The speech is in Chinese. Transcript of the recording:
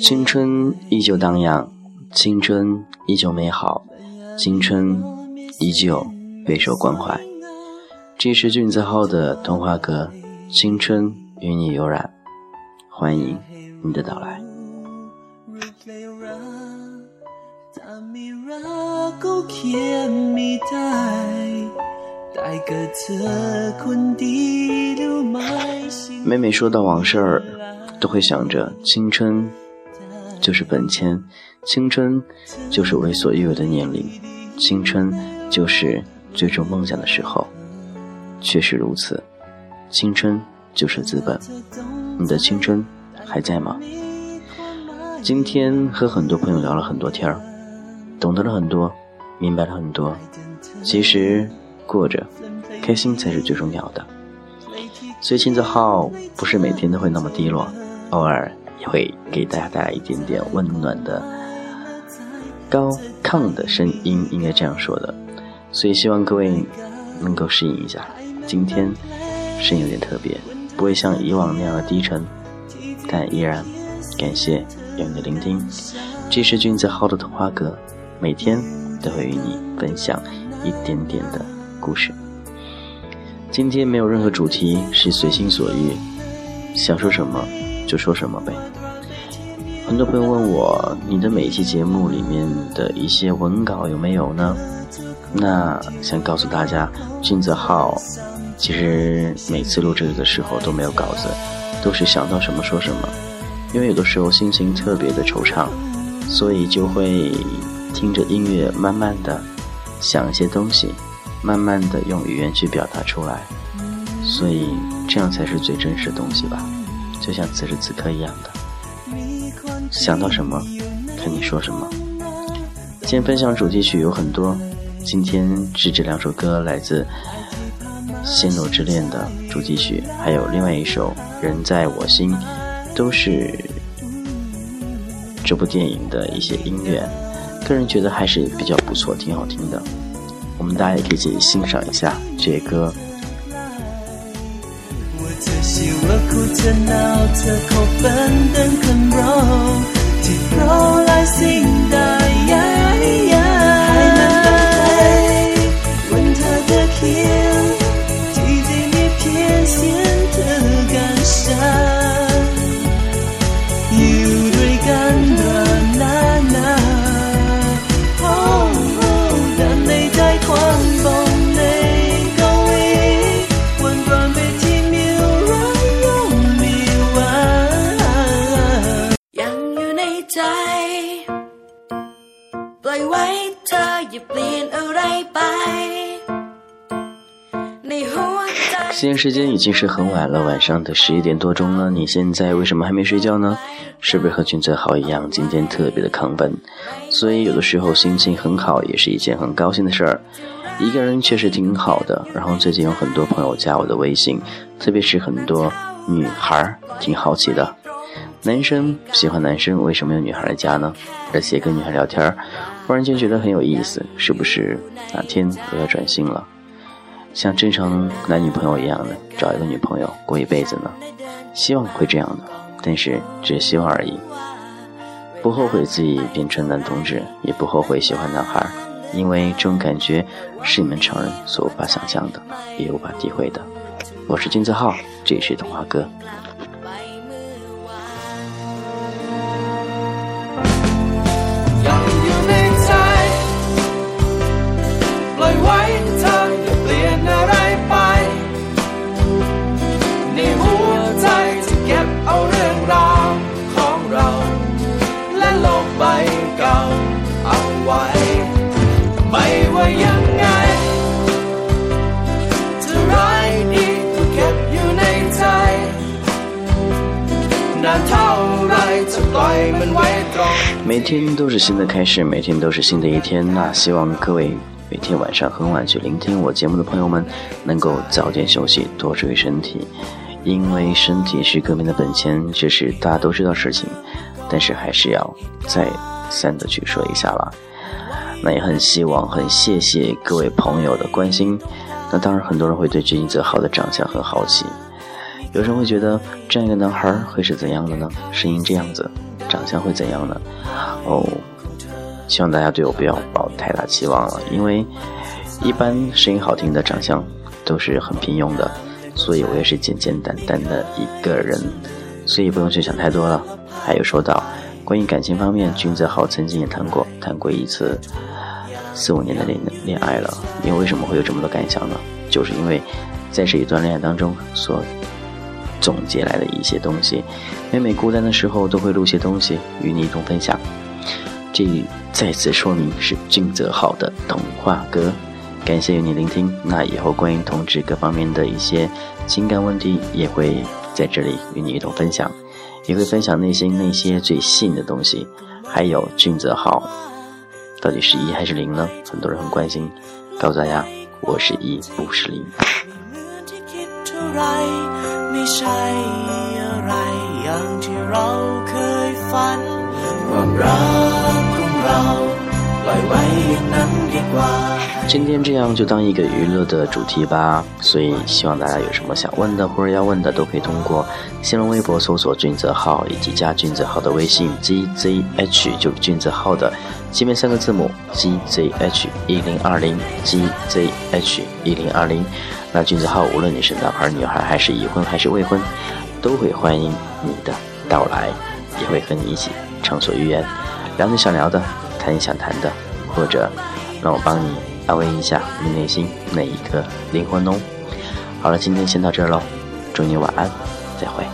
青春依旧荡漾，青春依旧美好，青春依旧备受关怀。这是俊子浩的童话歌《青春与你有染》，欢迎你的到来。每每说到往事儿，都会想着青春就是本钱，青春就是为所欲为的年龄，青春就是追逐梦想的时候。确实如此，青春就是资本。你的青春还在吗？今天和很多朋友聊了很多天儿，懂得了很多，明白了很多。其实过着，开心才是最重要的。所以金子号不是每天都会那么低落，偶尔也会给大家带来一点点温暖的、高亢的声音，应该这样说的。所以希望各位能够适应一下，今天声音有点特别，不会像以往那样的低沉，但依然感谢有你的聆听。这是君子号的童话歌，每天都会与你分享一点点的故事。今天没有任何主题，是随心所欲，想说什么就说什么呗。很多朋友问我，你的每一期节目里面的一些文稿有没有呢？那想告诉大家，俊泽浩其实每次录这个的时候都没有稿子，都是想到什么说什么。因为有的时候心情特别的惆怅，所以就会听着音乐，慢慢的想一些东西。慢慢的用语言去表达出来，所以这样才是最真实的东西吧，就像此时此刻一样的，想到什么，跟你说什么。今天分享主题曲有很多，今天是这两首歌来自《陷落之恋》的主题曲，还有另外一首《人在我心》，都是这部电影的一些音乐，个人觉得还是比较不错，挺好听的。我们大家也可以一起欣赏一下这些歌。现在时间已经是很晚了，晚上的十一点多钟了。你现在为什么还没睡觉呢？是不是和君泽好一样，今天特别的亢奋？所以有的时候心情很好也是一件很高兴的事儿。一个人确实挺好的。然后最近有很多朋友加我的微信，特别是很多女孩儿挺好奇的。男生喜欢男生，为什么有女孩来加呢？而且跟女孩聊天，忽然间觉得很有意思，是不是哪天我要转性了？像正常男女朋友一样的找一个女朋友过一辈子呢？希望会这样的，但是只是希望而已。不后悔自己变成男同志，也不后悔喜欢男孩，因为这种感觉是你们常人所无法想象的，也无法体会的。我是金子浩，这里是童话哥。每天都是新的开始，每天都是新的一天。那希望各位每天晚上很晚去聆听我节目的朋友们，能够早点休息，多注意身体，因为身体是革命的本钱，这是大家都知道事情，但是还是要再三的去说一下了。那也很希望，很谢谢各位朋友的关心。那当然，很多人会对君泽浩的长相很好奇。有人会觉得这样一个男孩会是怎样的呢？声音这样子，长相会怎样呢？哦，希望大家对我不要抱太大期望了，因为一般声音好听的长相都是很平庸的，所以我也是简简单单的一个人，所以不用去想太多了。还有说到关于感情方面，君泽浩曾经也谈过，谈过一次四五年的恋恋爱了。因为为什么会有这么多感想呢？就是因为在这一段恋爱当中所。总结来的一些东西，每每孤单的时候都会录些东西与你一同分享。这再次说明是俊泽浩的童话歌，感谢有你聆听。那以后关于同志各方面的一些情感问题，也会在这里与你一同分享，也会分享内心那些最细腻的东西。还有俊泽浩到底是一还是零呢？很多人很关心，告诉大家，我是一，不是零。ไม่ใช่อะไรอย่างที่เราเคยฝันความรักของเราปล่อยไว้อย่างนั้นดีกว่า今天这样就当一个娱乐的主题吧，所以希望大家有什么想问的或者要问的，都可以通过新浪微博搜索“俊泽浩”以及加俊泽浩的微信 “gzh”，就是俊泽浩的前面三个字母 “gzh 一零二零 ”，“gzh 一零二零”。 那君子号，无论你是男孩、女孩，还是已婚还是未婚，都会欢迎你的到来，也会和你一起畅所欲言，聊你想聊的，谈你想谈的，或者让我帮你。安慰一下你内心那一颗灵魂哦。好了，今天先到这儿喽，祝你晚安，再会。